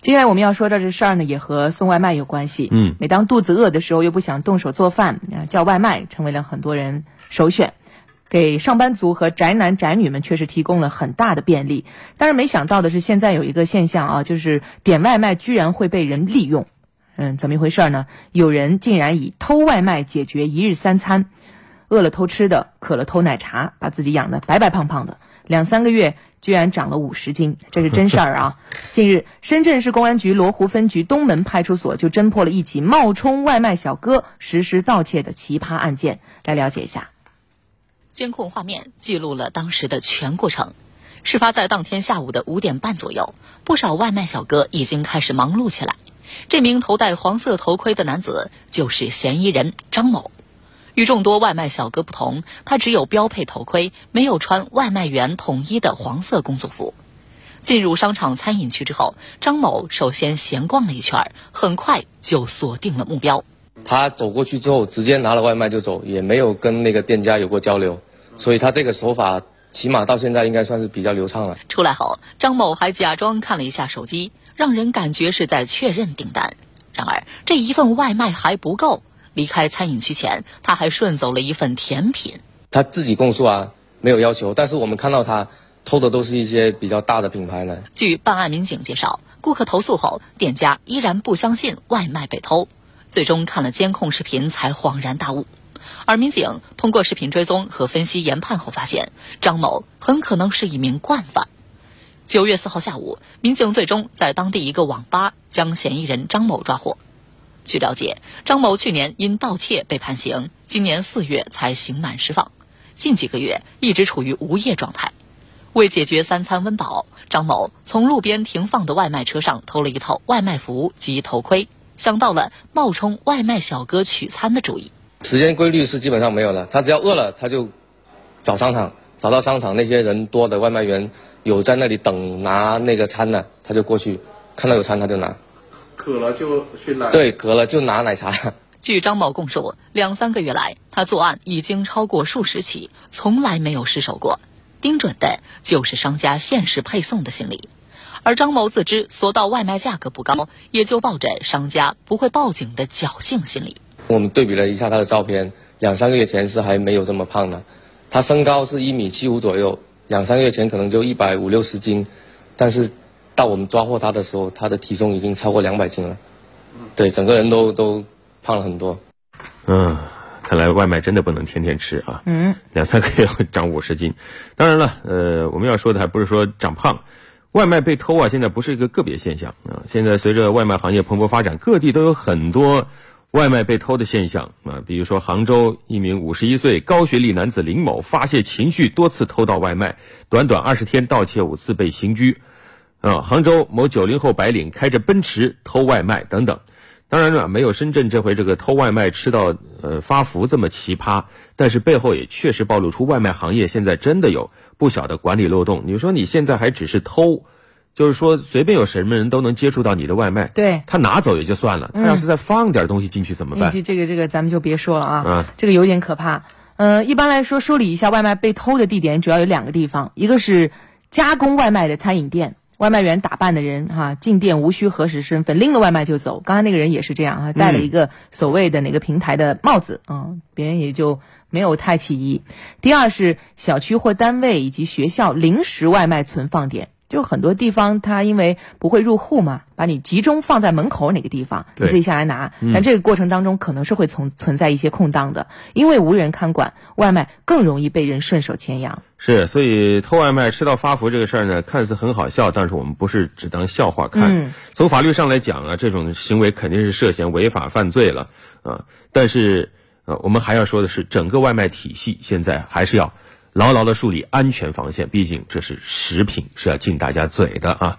接下来我们要说的这事儿呢，也和送外卖有关系。嗯，每当肚子饿的时候，又不想动手做饭，叫外卖成为了很多人首选，给上班族和宅男宅女们确实提供了很大的便利。但是没想到的是，现在有一个现象啊，就是点外卖居然会被人利用。嗯，怎么一回事呢？有人竟然以偷外卖解决一日三餐，饿了偷吃的，渴了偷奶茶，把自己养的白白胖胖的，两三个月。居然长了五十斤，这是真事儿啊！近日，深圳市公安局罗湖分局东门派出所就侦破了一起冒充外卖小哥实施盗窃的奇葩案件。来了解一下，监控画面记录了当时的全过程。事发在当天下午的五点半左右，不少外卖小哥已经开始忙碌起来。这名头戴黄色头盔的男子就是嫌疑人张某。与众多外卖小哥不同，他只有标配头盔，没有穿外卖员统一的黄色工作服。进入商场餐饮区之后，张某首先闲逛了一圈，很快就锁定了目标。他走过去之后，直接拿了外卖就走，也没有跟那个店家有过交流，所以他这个手法起码到现在应该算是比较流畅了。出来后，张某还假装看了一下手机，让人感觉是在确认订单。然而，这一份外卖还不够。离开餐饮区前，他还顺走了一份甜品。他自己供述啊，没有要求，但是我们看到他偷的都是一些比较大的品牌呢。据办案民警介绍，顾客投诉后，店家依然不相信外卖被偷，最终看了监控视频才恍然大悟。而民警通过视频追踪和分析研判后发现，张某很可能是一名惯犯。九月四号下午，民警最终在当地一个网吧将嫌疑人张某抓获。据了解，张某去年因盗窃被判刑，今年四月才刑满释放，近几个月一直处于无业状态。为解决三餐温饱，张某从路边停放的外卖车上偷了一套外卖服及头盔，想到了冒充外卖小哥取餐的主意。时间规律是基本上没有的，他只要饿了，他就找商场，找到商场那些人多的外卖员有在那里等拿那个餐的，他就过去，看到有餐他就拿。渴了就去拿，对，渴了就拿奶茶。据张某供述，两三个月来，他作案已经超过数十起，从来没有失手过。盯准的就是商家限时配送的心理。而张某自知索道外卖价格不高，也就抱着商家不会报警的侥幸心理。我们对比了一下他的照片，两三个月前是还没有这么胖的。他身高是一米七五左右，两三个月前可能就一百五六十斤，但是。到我们抓获他的时候，他的体重已经超过两百斤了，对，整个人都都胖了很多。嗯，看来外卖真的不能天天吃啊。嗯，两三个月会长五十斤。当然了，呃，我们要说的还不是说长胖，外卖被偷啊，现在不是一个个别现象啊。现在随着外卖行业蓬勃发展，各地都有很多外卖被偷的现象啊。比如说，杭州一名五十一岁高学历男子林某发泄情绪，多次偷盗外卖，短短二十天盗窃五次被刑拘。啊，杭州某九零后白领开着奔驰偷外卖等等，当然了，没有深圳这回这个偷外卖吃到呃发福这么奇葩，但是背后也确实暴露出外卖行业现在真的有不小的管理漏洞。你说你现在还只是偷，就是说随便有什么人都能接触到你的外卖，对他拿走也就算了，他要是再放点东西进去怎么办？这个这个咱们就别说了啊，这个有点可怕。嗯，一般来说梳理一下外卖被偷的地点，主要有两个地方，一个是加工外卖的餐饮店。外卖员打扮的人哈，进店无需核实身份，拎了外卖就走。刚才那个人也是这样啊，戴了一个所谓的哪个平台的帽子啊，别人也就没有太起疑。第二是小区或单位以及学校临时外卖存放点。就很多地方，他因为不会入户嘛，把你集中放在门口哪个地方，你自己下来拿。但这个过程当中可能是会存存在一些空档的，因为无人看管，外卖更容易被人顺手牵羊。是，所以偷外卖吃到发福这个事儿呢，看似很好笑，但是我们不是只当笑话看。从法律上来讲啊，这种行为肯定是涉嫌违法犯罪了啊。但是呃，我们还要说的是，整个外卖体系现在还是要。牢牢的树立安全防线，毕竟这是食品，是要进大家嘴的啊。